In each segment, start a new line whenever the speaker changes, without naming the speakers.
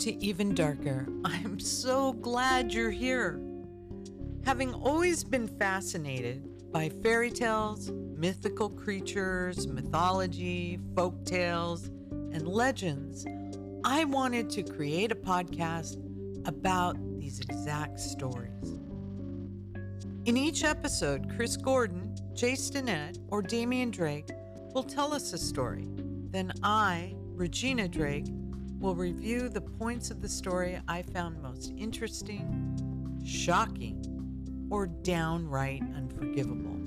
to Even Darker. I'm so glad you're here. Having always been fascinated by fairy tales, mythical creatures, mythology, folk tales, and legends, I wanted to create a podcast about these exact stories. In each episode, Chris Gordon, Jay Stinnett, or Damian Drake will tell us a story. Then I, Regina Drake, will review the points of the story I found most interesting, shocking, or downright unforgivable.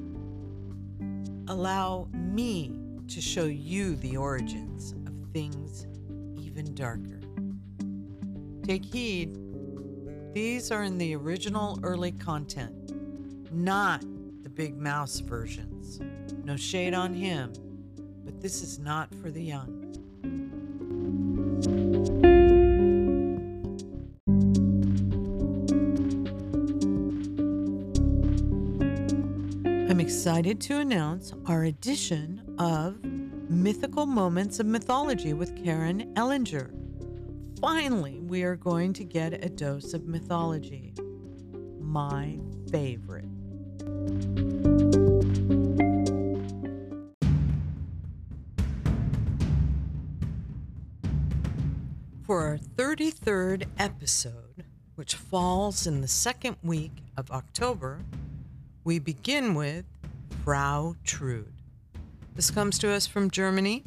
Allow me to show you the origins of things even darker. Take heed, these are in the original early content, not the Big Mouse versions. No shade on him, but this is not for the young. I'm excited to announce our edition of Mythical Moments of Mythology with Karen Ellinger. Finally, we are going to get a dose of mythology. My favorite. 33rd episode, which falls in the second week of October, we begin with Frau Trude. This comes to us from Germany.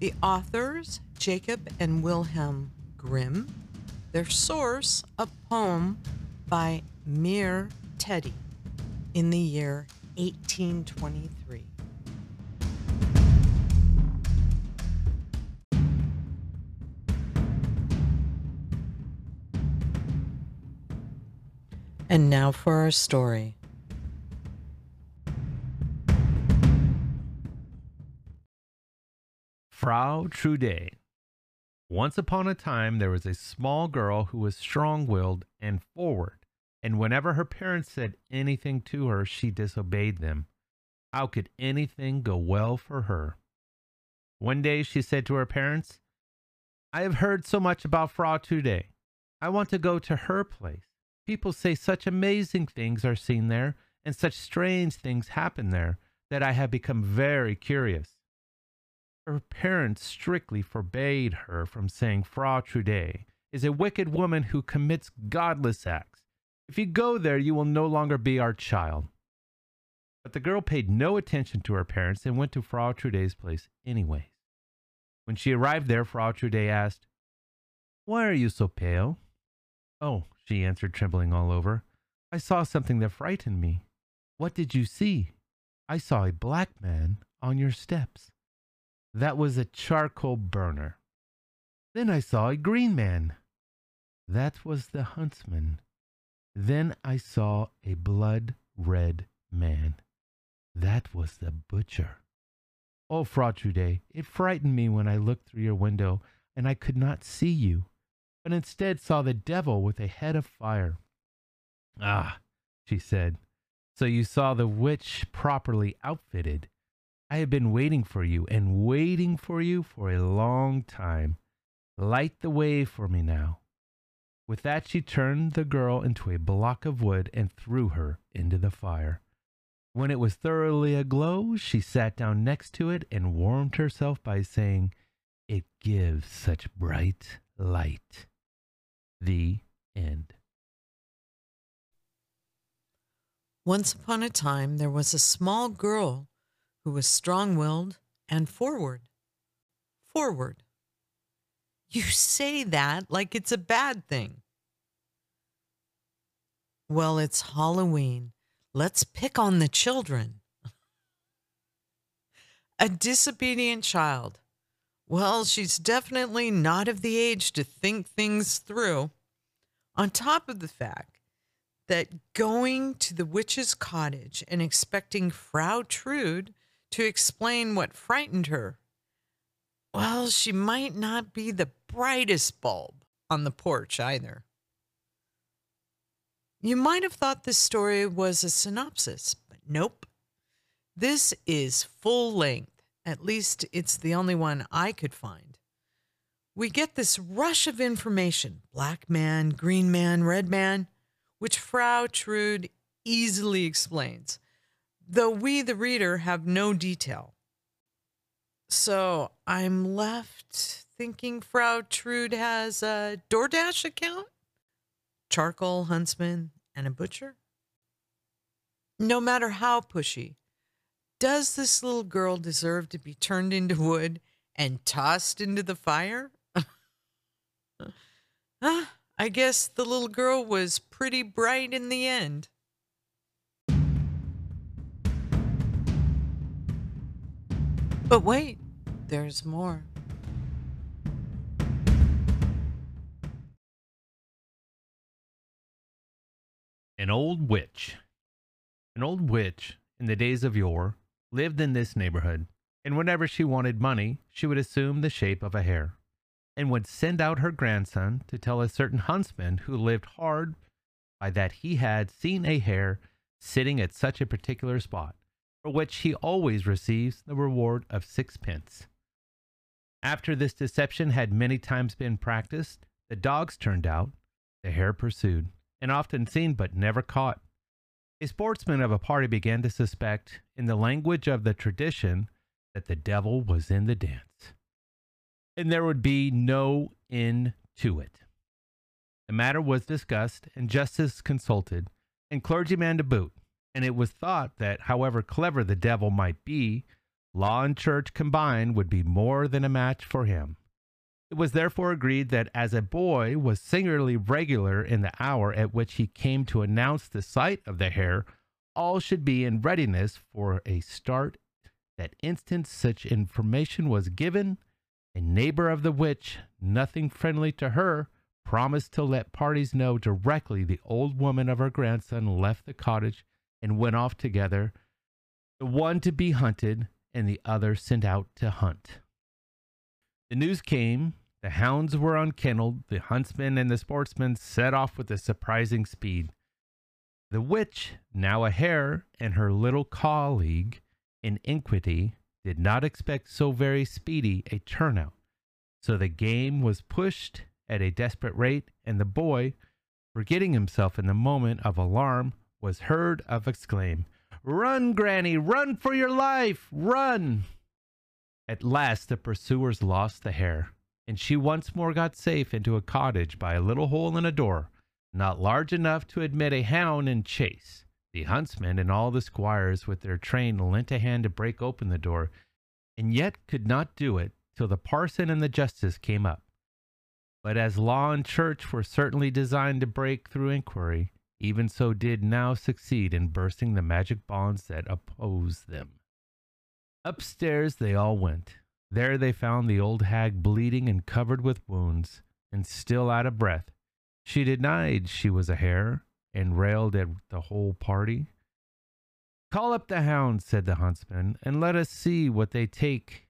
The authors, Jacob and Wilhelm Grimm. Their source, a poem by Mir Teddy in the year 1823. And now for our story.
Frau Trude. Once upon a time, there was a small girl who was strong willed and forward, and whenever her parents said anything to her, she disobeyed them. How could anything go well for her? One day she said to her parents, I have heard so much about Frau Trude. I want to go to her place. People say such amazing things are seen there, and such strange things happen there, that I have become very curious. Her parents strictly forbade her from saying Frau Trude is a wicked woman who commits godless acts. If you go there, you will no longer be our child. But the girl paid no attention to her parents and went to Frau Trude's place anyways. When she arrived there, Frau Trude asked, Why are you so pale? Oh, she answered, trembling all over. I saw something that frightened me. What did you see? I saw a black man on your steps. That was a charcoal burner. Then I saw a green man. That was the huntsman. Then I saw a blood red man. That was the butcher. Oh, Frau Trude, it frightened me when I looked through your window and I could not see you, but instead saw the devil with a head of fire. Ah, she said, so you saw the witch properly outfitted. I have been waiting for you and waiting for you for a long time. Light the way for me now. With that, she turned the girl into a block of wood and threw her into the fire. When it was thoroughly aglow, she sat down next to it and warmed herself by saying, It gives such bright light. The end.
Once upon a time, there was a small girl who was strong willed and forward. Forward. You say that like it's a bad thing. Well, it's Halloween. Let's pick on the children. a disobedient child. Well, she's definitely not of the age to think things through. On top of the fact that going to the witch's cottage and expecting Frau Trude to explain what frightened her. Well, she might not be the brightest bulb on the porch either. You might have thought this story was a synopsis, but nope. This is full length. At least it's the only one I could find. we get this rush of information black man, green man, red man, which Frau Trude easily explains, though we, the reader, have no detail. So I'm left thinking Frau Trude has a DoorDash account, charcoal huntsman, and a butcher. No matter how pushy, does this little girl deserve to be turned into wood and tossed into the fire? ah, I guess the little girl was pretty bright in the end. But wait, there's more.
An old witch. An old witch, in the days of yore, lived in this neighborhood, and whenever she wanted money, she would assume the shape of a hare, and would send out her grandson to tell a certain huntsman who lived hard by that he had seen a hare sitting at such a particular spot, for which he always receives the reward of sixpence. After this deception had many times been practiced, the dogs turned out, the hare pursued, and often seen but never caught. A sportsman of a party began to suspect, in the language of the tradition, that the devil was in the dance. And there would be no end to it. The matter was discussed and justice consulted, and clergyman to boot, and it was thought that, however clever the devil might be, law and church combined would be more than a match for him. It was therefore agreed that as a boy was singularly regular in the hour at which he came to announce the sight of the hare, all should be in readiness for a start. That instant such information was given, a neighbor of the witch, nothing friendly to her, promised to let parties know directly the old woman of her grandson left the cottage and went off together, the one to be hunted and the other sent out to hunt. The news came the hounds were unkennelled, the huntsman and the sportsman set off with a surprising speed. The witch, now a hare, and her little colleague in iniquity did not expect so very speedy a turnout. So the game was pushed at a desperate rate, and the boy, forgetting himself in the moment of alarm, was heard of exclaim, Run, Granny, run for your life, run! At last the pursuers lost the hare and she once more got safe into a cottage by a little hole in a door, not large enough to admit a hound in chase. The huntsmen and all the squires with their train lent a hand to break open the door, and yet could not do it till the parson and the justice came up. But as law and church were certainly designed to break through inquiry, even so did now succeed in bursting the magic bonds that opposed them. Upstairs they all went, there they found the old hag bleeding and covered with wounds, and still out of breath. She denied she was a hare, and railed at the whole party. Call up the hounds, said the huntsman, and let us see what they take.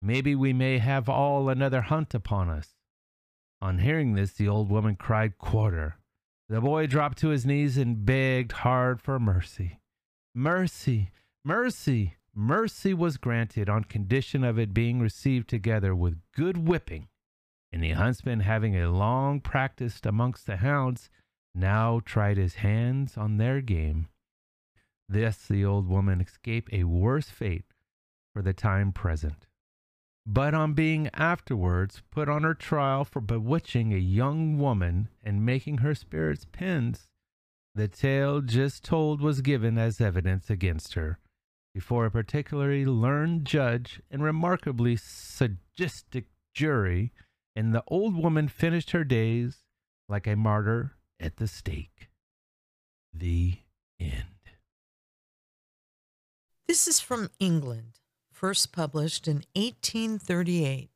Maybe we may have all another hunt upon us. On hearing this, the old woman cried quarter. The boy dropped to his knees and begged hard for mercy. Mercy, mercy, mercy was granted on condition of it being received together with good whipping, and the huntsman, having a long practiced amongst the hounds, now tried his hands on their game. Thus the old woman escaped a worse fate for the time present. But on being afterwards put on her trial for bewitching a young woman and making her spirits pins, the tale just told was given as evidence against her before a particularly learned judge and remarkably sadistic jury, and the old woman finished her days like a martyr at the stake. The end.
This is from England, first published in 1838.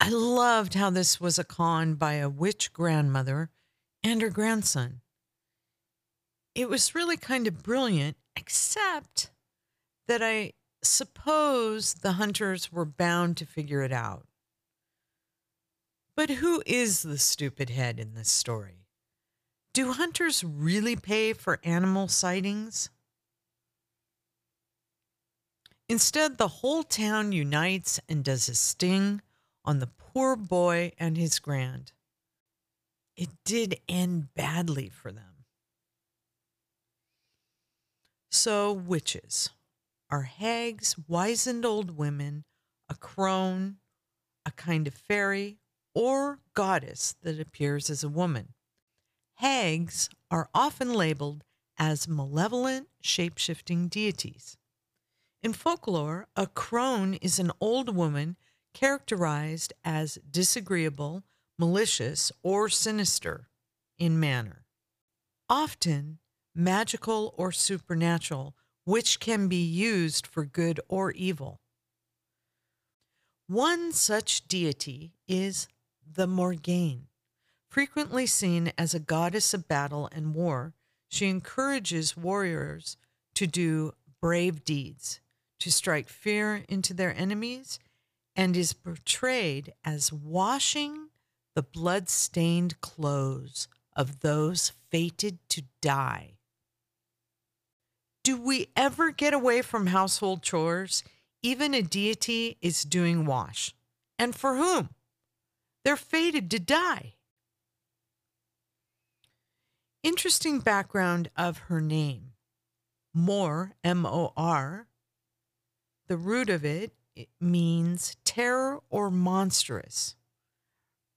I loved how this was a con by a witch grandmother and her grandson. It was really kind of brilliant except that I suppose the hunters were bound to figure it out. But who is the stupid head in this story? Do hunters really pay for animal sightings? Instead, the whole town unites and does a sting on the poor boy and his grand. It did end badly for them. So, witches are hags, wizened old women, a crone, a kind of fairy, or goddess that appears as a woman. Hags are often labeled as malevolent, shape shifting deities. In folklore, a crone is an old woman characterized as disagreeable, malicious, or sinister in manner. Often magical or supernatural, which can be used for good or evil. One such deity is the Morrigan. Frequently seen as a goddess of battle and war, she encourages warriors to do brave deeds, to strike fear into their enemies, and is portrayed as washing the blood-stained clothes of those fated to die. Do we ever get away from household chores? Even a deity is doing wash. And for whom? They're fated to die. Interesting background of her name. Mor, M O R. The root of it, it means terror or monstrous.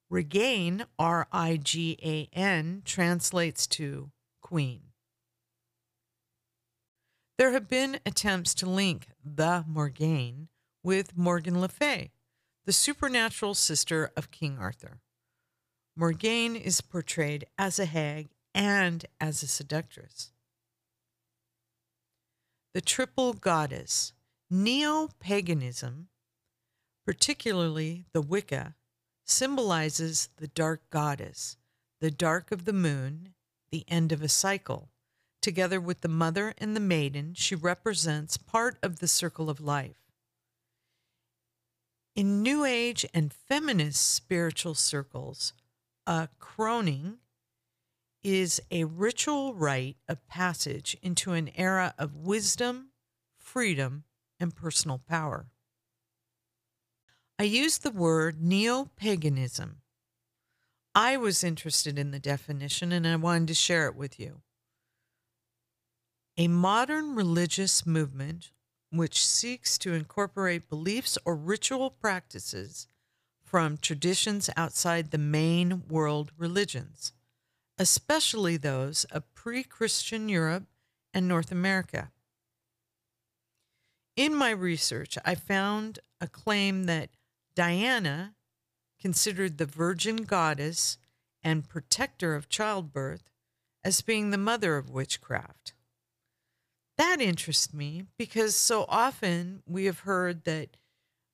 Rigan, R I G A N, translates to queen. There have been attempts to link the Morrigan with Morgan Le Fay, the supernatural sister of King Arthur. Morrigan is portrayed as a hag and as a seductress. The triple goddess, neo paganism, particularly the Wicca, symbolizes the dark goddess, the dark of the moon, the end of a cycle. Together with the mother and the maiden, she represents part of the circle of life. In New Age and feminist spiritual circles, a croning is a ritual rite of passage into an era of wisdom, freedom, and personal power. I use the word neo paganism. I was interested in the definition and I wanted to share it with you. A modern religious movement which seeks to incorporate beliefs or ritual practices from traditions outside the main world religions especially those of pre Christian Europe and North America. In my research, I found a claim that Diana, considered the virgin goddess and protector of childbirth, as being the mother of witchcraft. That interests me because so often we have heard that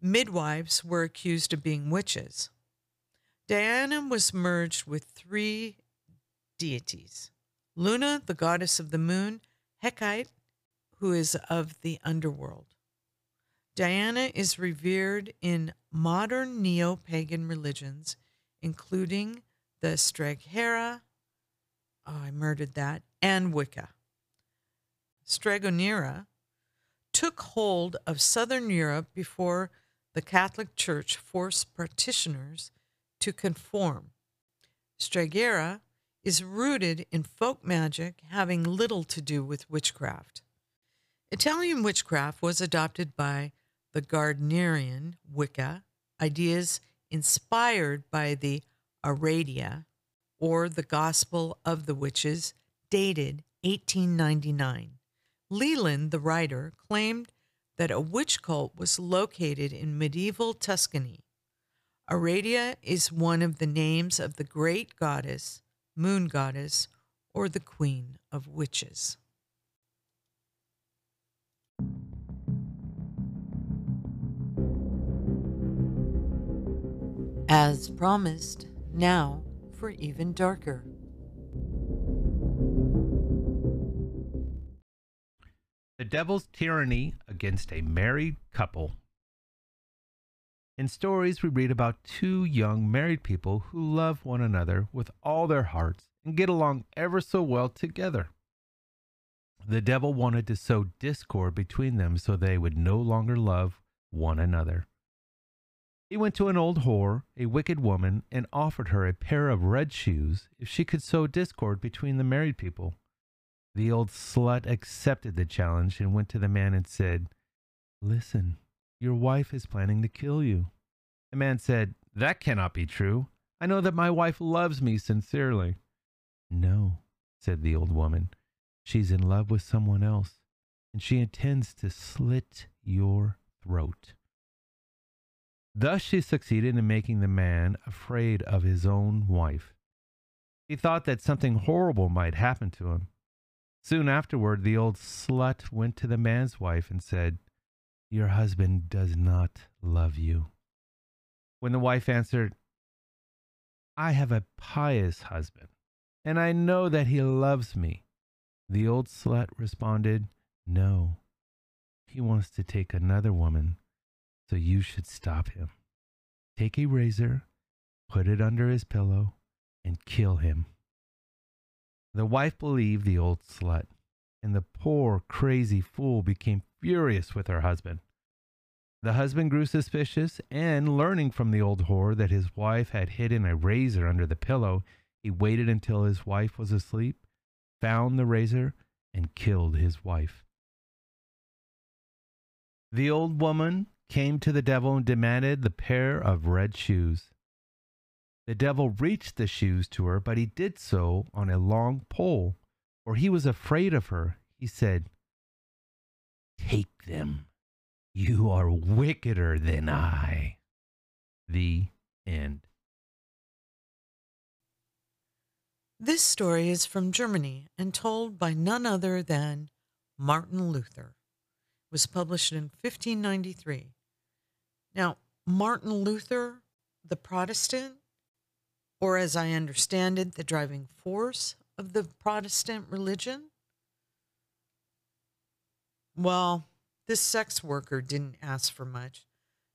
midwives were accused of being witches. Diana was merged with three deities Luna, the goddess of the moon, Hecate, who is of the underworld. Diana is revered in modern neo pagan religions, including the Streghera, oh, I murdered that, and Wicca. Stregonera took hold of southern Europe before the Catholic Church forced practitioners to conform. Streghera is rooted in folk magic having little to do with witchcraft. Italian witchcraft was adopted by the Gardnerian Wicca, ideas inspired by the Aradia, or the Gospel of the Witches, dated 1899. Leland, the writer, claimed that a witch cult was located in medieval Tuscany. Aradia is one of the names of the great goddess moon goddess, or the queen of witches. As promised, now for even darker.
The Devil's Tyranny Against a Married Couple. In stories, we read about two young married people who love one another with all their hearts and get along ever so well together. The devil wanted to sow discord between them so they would no longer love one another. He went to an old whore, a wicked woman, and offered her a pair of red shoes if she could sow discord between the married people. The old slut accepted the challenge and went to the man and said, Listen, your wife is planning to kill you. The man said, That cannot be true. I know that my wife loves me sincerely. No, said the old woman. She's in love with someone else, and she intends to slit your throat. Thus she succeeded in making the man afraid of his own wife. He thought that something horrible might happen to him. Soon afterward, the old slut went to the man's wife and said, Your husband does not love you. When the wife answered, I have a pious husband, and I know that he loves me, the old slut responded, No, he wants to take another woman so you should stop him. Take a razor, put it under his pillow, and kill him. The wife believed the old slut, and the poor crazy fool became furious with her husband. The husband grew suspicious, and learning from the old whore that his wife had hidden a razor under the pillow, he waited until his wife was asleep, found the razor, and killed his wife. The old woman came to the devil and demanded the pair of red shoes. The devil reached the shoes to her, but he did so on a long pole, for he was afraid of her. He said, Take them. You are wickeder than I. The end.
This story is from Germany and told by none other than Martin Luther. It was published in 1593. Now, Martin Luther, the Protestant, or as I understand it, the driving force of the Protestant religion? Well, this sex worker didn't ask for much,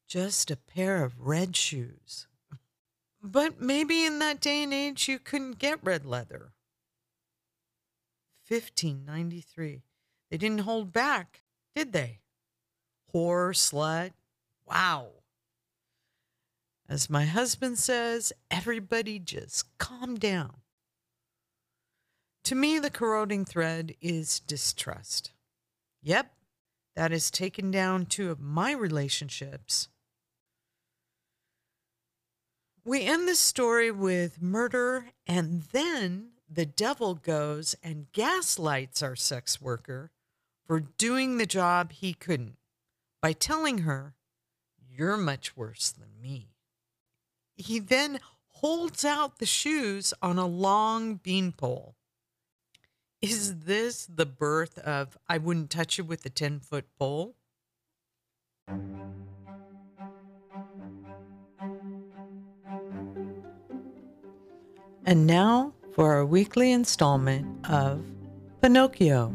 just a pair of red shoes. But maybe in that day and age you couldn't get red leather. 1593. They didn't hold back, did they? Whore, slut, Wow. As my husband says, everybody just calm down. To me, the corroding thread is distrust. Yep, that has taken down two of my relationships. We end the story with murder, and then the devil goes and gaslights our sex worker for doing the job he couldn't by telling her you're much worse than me. He then holds out the shoes on a long beanpole. Is this the birth of I wouldn't touch you with a 10 foot pole? And now for our weekly installment of Pinocchio.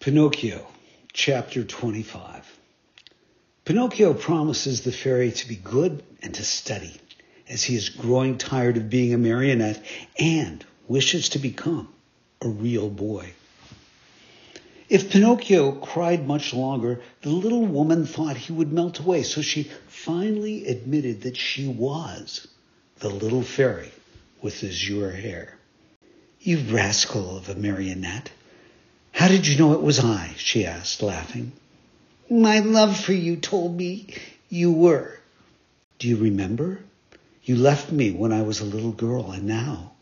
Pinocchio, chapter 25. Pinocchio promises the fairy to be good and to study as he is growing tired of being a marionette and wishes to become a real boy. If Pinocchio cried much longer, the little woman thought he would melt away, so she finally admitted that she was the little fairy with azure hair. You rascal of a marionette, how did you know it was I? she asked, laughing. My love for you told me you were. Do you remember? You left me when I was a little girl, and now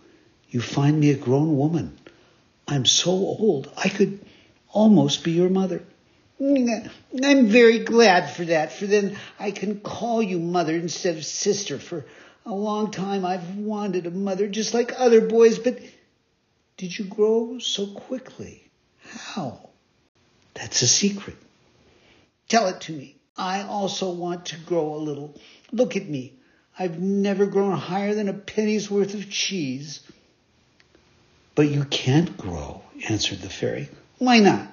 you find me a grown woman. I'm so old, I could almost be your mother. I'm very glad for that, for then I can call you mother instead of sister. For a long time I've wanted a mother just like other boys, but did you grow so quickly? How? That's a secret. Tell it to me. I also want to grow a little. Look at me. I've never grown higher than a penny's worth of cheese. But you can't grow, answered the fairy. Why not?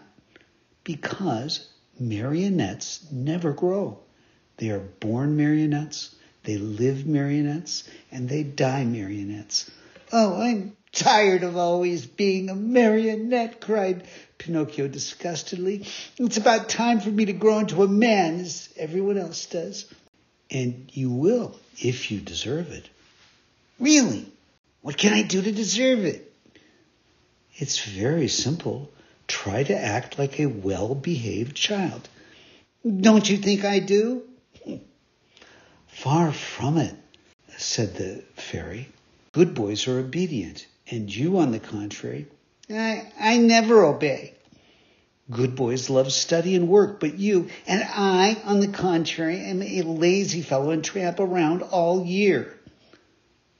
Because marionettes never grow. They are born marionettes, they live marionettes, and they die marionettes. Oh, I'm tired of always being a marionette, cried Pinocchio disgustedly. It's about time for me to grow into a man, as everyone else does. And you will, if you deserve it. Really? What can I do to deserve it? It's very simple. Try to act like a well-behaved child. Don't you think I do? Far from it, said the fairy. Good boys are obedient, and you, on the contrary, I, I never obey. Good boys love study and work, but you and I, on the contrary, am a lazy fellow and tramp around all year.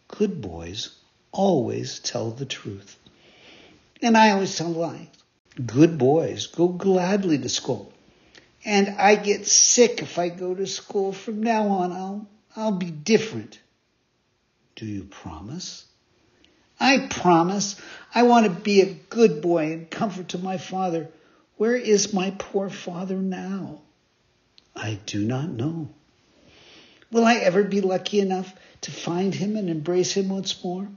Good boys always tell the truth. And I always tell lies. Good boys go gladly to school. And I get sick if I go to school. From now on, I'll, I'll be different. Do you promise? I promise. I want to be a good boy and comfort to my father. Where is my poor father now? I do not know. Will I ever be lucky enough to find him and embrace him once more?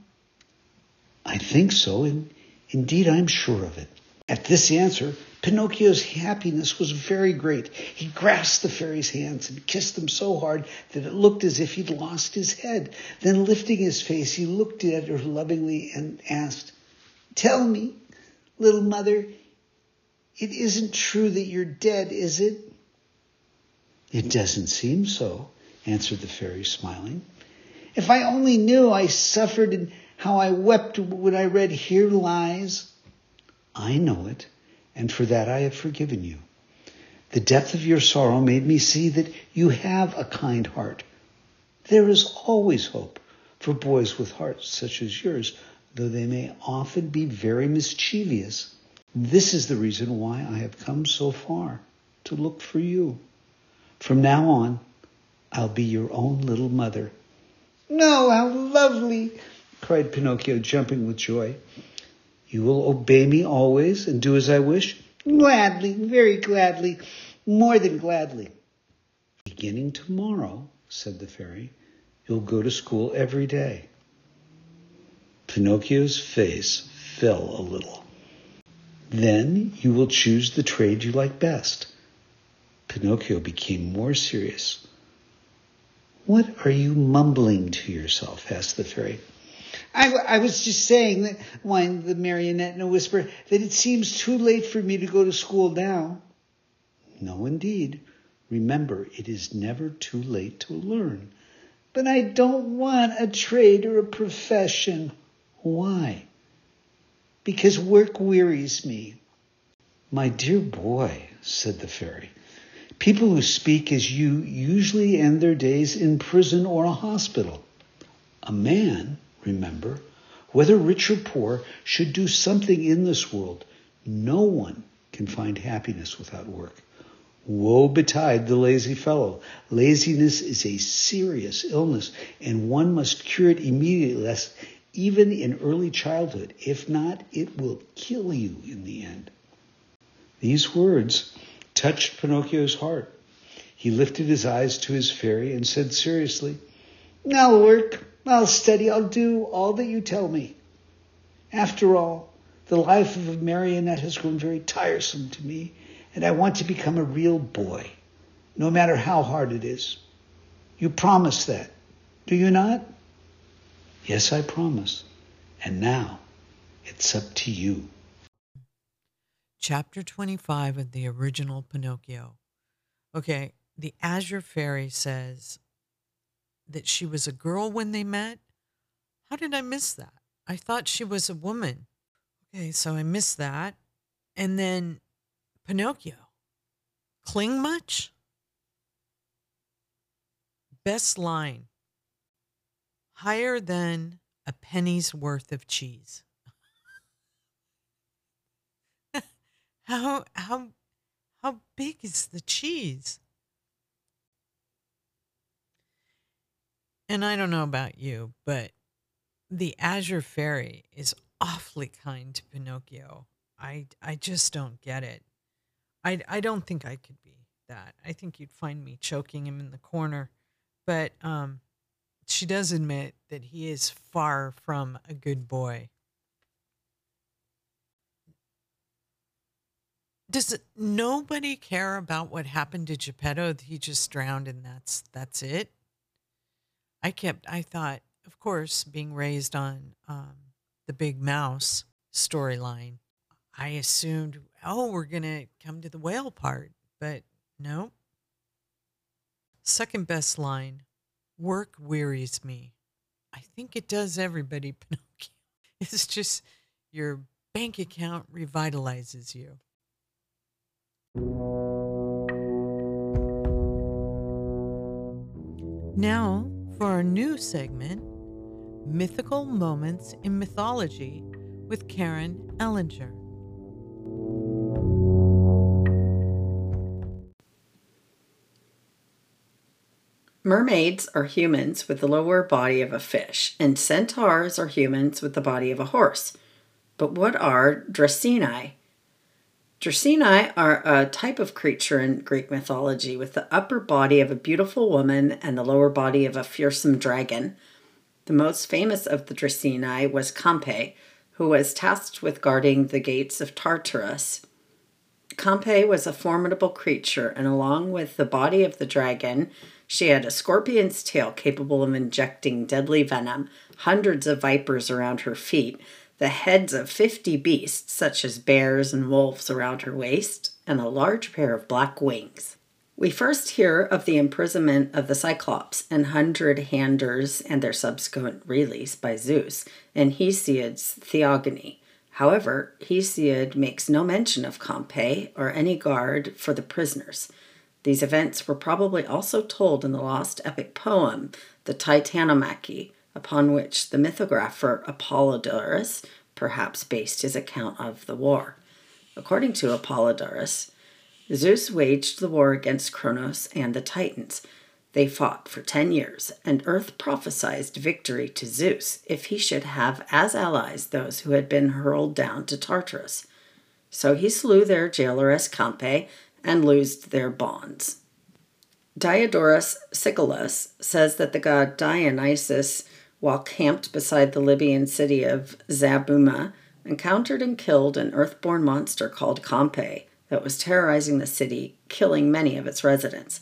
I think so, and indeed I'm sure of it. At this answer, Pinocchio's happiness was very great. He grasped the fairy's hands and kissed them so hard that it looked as if he'd lost his head. Then, lifting his face, he looked at her lovingly and asked, Tell me, little mother, it isn't true that you're dead, is it? It doesn't seem so, answered the fairy, smiling. If I only knew I suffered and how I wept when I read Here Lies. I know it and for that I have forgiven you. The depth of your sorrow made me see that you have a kind heart. There is always hope for boys with hearts such as yours, though they may often be very mischievous. This is the reason why I have come so far to look for you. From now on, I'll be your own little mother. No, how lovely! cried Pinocchio, jumping with joy. You will obey me always and do as I wish? Gladly, very gladly, more than gladly. Beginning tomorrow, said the fairy, you'll go to school every day. Pinocchio's face fell a little. Then you will choose the trade you like best. Pinocchio became more serious. What are you mumbling to yourself? asked the fairy. I, I was just saying that, whined the marionette in a whisper, that it seems too late for me to go to school now. No, indeed. Remember, it is never too late to learn. But I don't want a trade or a profession. Why? Because work wearies me. My dear boy, said the fairy, people who speak as you usually end their days in prison or a hospital. A man remember, whether rich or poor, should do something in this world. No one can find happiness without work. Woe betide the lazy fellow. Laziness is a serious illness, and one must cure it immediately, lest even in early childhood. If not, it will kill you in the end. These words touched Pinocchio's heart. He lifted his eyes to his fairy and said seriously, Now work. I'll study, I'll do all that you tell me. After all, the life of a marionette has grown very tiresome to me, and I want to become a real boy, no matter how hard it is. You promise that, do you not? Yes, I promise. And now it's up to you.
Chapter 25 of the original Pinocchio. Okay, the Azure Fairy says, that she was a girl when they met? How did I miss that? I thought she was a woman. Okay, so I missed that. And then Pinocchio. Cling much? Best line. Higher than a penny's worth of cheese. how how how big is the cheese? And I don't know about you, but the Azure Fairy is awfully kind to Pinocchio. I I just don't get it. I I don't think I could be that. I think you'd find me choking him in the corner. But um she does admit that he is far from a good boy. Does nobody care about what happened to Geppetto? He just drowned and that's that's it? I kept I thought, of course, being raised on um, the Big Mouse storyline, I assumed, oh, we're gonna come to the whale part, but no. Second best line, work wearies me. I think it does everybody, Pinocchio. It's just your bank account revitalizes you. Now, for our new segment Mythical Moments in Mythology with Karen Ellinger.
Mermaids are humans with the lower body of a fish, and centaurs are humans with the body of a horse. But what are Dracaenae? Dracaenae are a type of creature in Greek mythology with the upper body of a beautiful woman and the lower body of a fearsome dragon. The most famous of the Dracaenae was Campe, who was tasked with guarding the gates of Tartarus. Campe was a formidable creature, and along with the body of the dragon, she had a scorpion's tail capable of injecting deadly venom, hundreds of vipers around her feet, the heads of fifty beasts, such as bears and wolves, around her waist, and a large pair of black wings. We first hear of the imprisonment of the Cyclops and Hundred Handers and their subsequent release by Zeus in Hesiod's Theogony. However, Hesiod makes no mention of Campe or any guard for the prisoners. These events were probably also told in the lost epic poem, the Titanomachy, upon which the mythographer Apollodorus perhaps based his account of the war. According to Apollodorus, Zeus waged the war against Kronos and the Titans. They fought for ten years, and Earth prophesied victory to Zeus if he should have as allies those who had been hurled down to Tartarus. So he slew their jailoress Campe and loosed their bonds. Diodorus Siculus says that the god Dionysus, while camped beside the Libyan city of Zabirna, encountered and killed an earthborn monster called Campe that was terrorizing the city, killing many of its residents.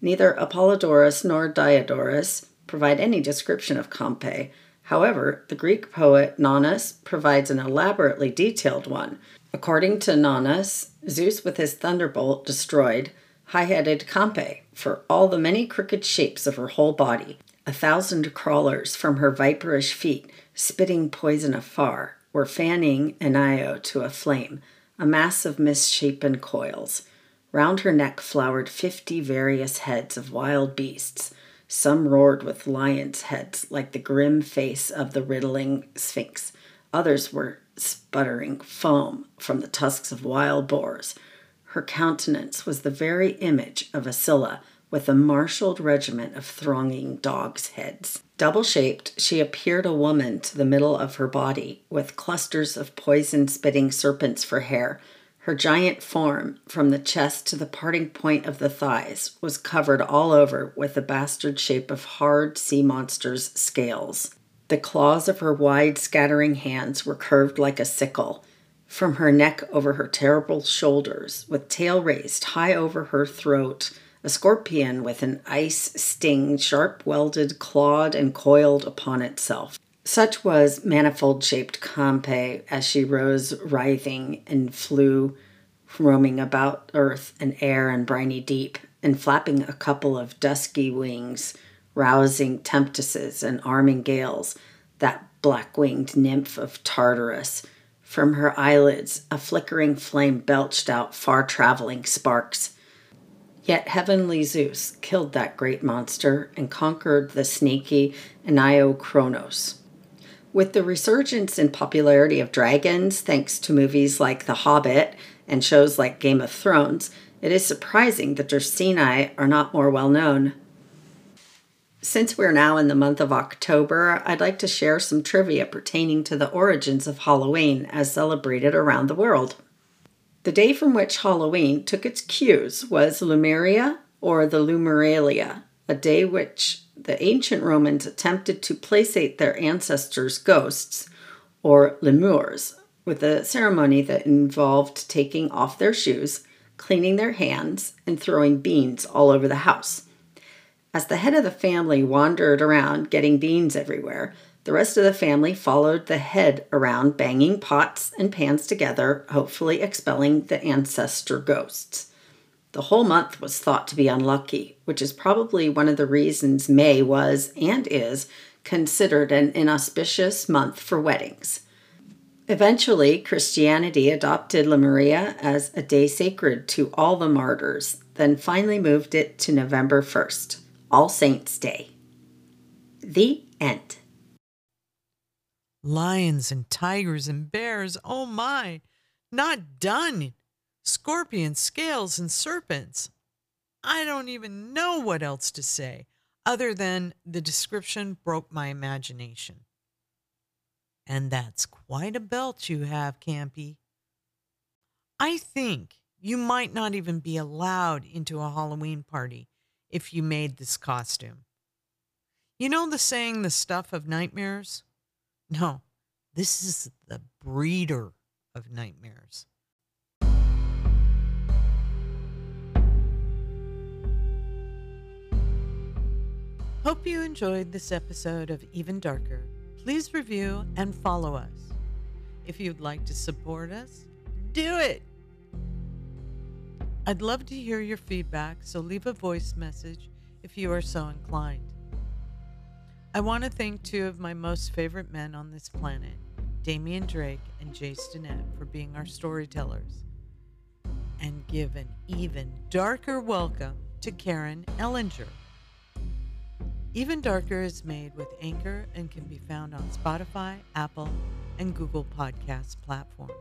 Neither Apollodorus nor Diodorus provide any description of Campe. However, the Greek poet Nonnus provides an elaborately detailed one. According to Nonnus, Zeus with his thunderbolt destroyed high headed Campe for all the many crooked shapes of her whole body. A thousand crawlers from her viperish feet, spitting poison afar, were fanning Io to a flame, a mass of misshapen coils. Round her neck flowered fifty various heads of wild beasts. Some roared with lions' heads, like the grim face of the riddling Sphinx. Others were sputtering foam from the tusks of wild boars. Her countenance was the very image of a Scylla with a marshaled regiment of thronging dogs' heads. Double shaped, she appeared a woman to the middle of her body, with clusters of poison spitting serpents for hair. Her giant form, from the chest to the parting point of the thighs, was covered all over with the bastard shape of hard sea monsters' scales. The claws of her wide, scattering hands were curved like a sickle. From her neck over her terrible shoulders, with tail raised high over her throat, a scorpion with an ice sting, sharp welded, clawed, and coiled upon itself. Such was manifold shaped Campe as she rose writhing and flew, roaming about earth and air and briny deep, and flapping a couple of dusky wings rousing tempestuses and arming gales, that black winged nymph of Tartarus. From her eyelids, a flickering flame belched out far traveling sparks. Yet heavenly Zeus killed that great monster and conquered the sneaky Enyo Kronos. With the resurgence in popularity of dragons, thanks to movies like The Hobbit and shows like Game of Thrones, it is surprising that Dracaenae are not more well known. Since we're now in the month of October, I'd like to share some trivia pertaining to the origins of Halloween as celebrated around the world. The day from which Halloween took its cues was Lemuria or the Lemuralia, a day which the ancient Romans attempted to placate their ancestors' ghosts, or lemures, with a ceremony that involved taking off their shoes, cleaning their hands, and throwing beans all over the house. As the head of the family wandered around getting beans everywhere, the rest of the family followed the head around, banging pots and pans together, hopefully expelling the ancestor ghosts. The whole month was thought to be unlucky, which is probably one of the reasons May was and is considered an inauspicious month for weddings. Eventually, Christianity adopted Lemuria as a day sacred to all the martyrs, then finally moved it to November 1st, All Saints' Day. The end.
Lions and tigers and bears, oh my, not done. Scorpions, scales, and serpents. I don't even know what else to say other than the description broke my imagination. And that's quite a belt you have, Campe. I think you might not even be allowed into a Halloween party if you made this costume. You know the saying, the stuff of nightmares? No, this is the breeder of nightmares. Hope you enjoyed this episode of Even Darker. Please review and follow us. If you'd like to support us, do it. I'd love to hear your feedback, so leave a voice message if you are so inclined. I want to thank two of my most favorite men on this planet, Damian Drake and Jay Stinnett, for being our storytellers. And give an even darker welcome to Karen Ellinger. Even Darker is made with Anchor and can be found on Spotify, Apple, and Google Podcast platforms.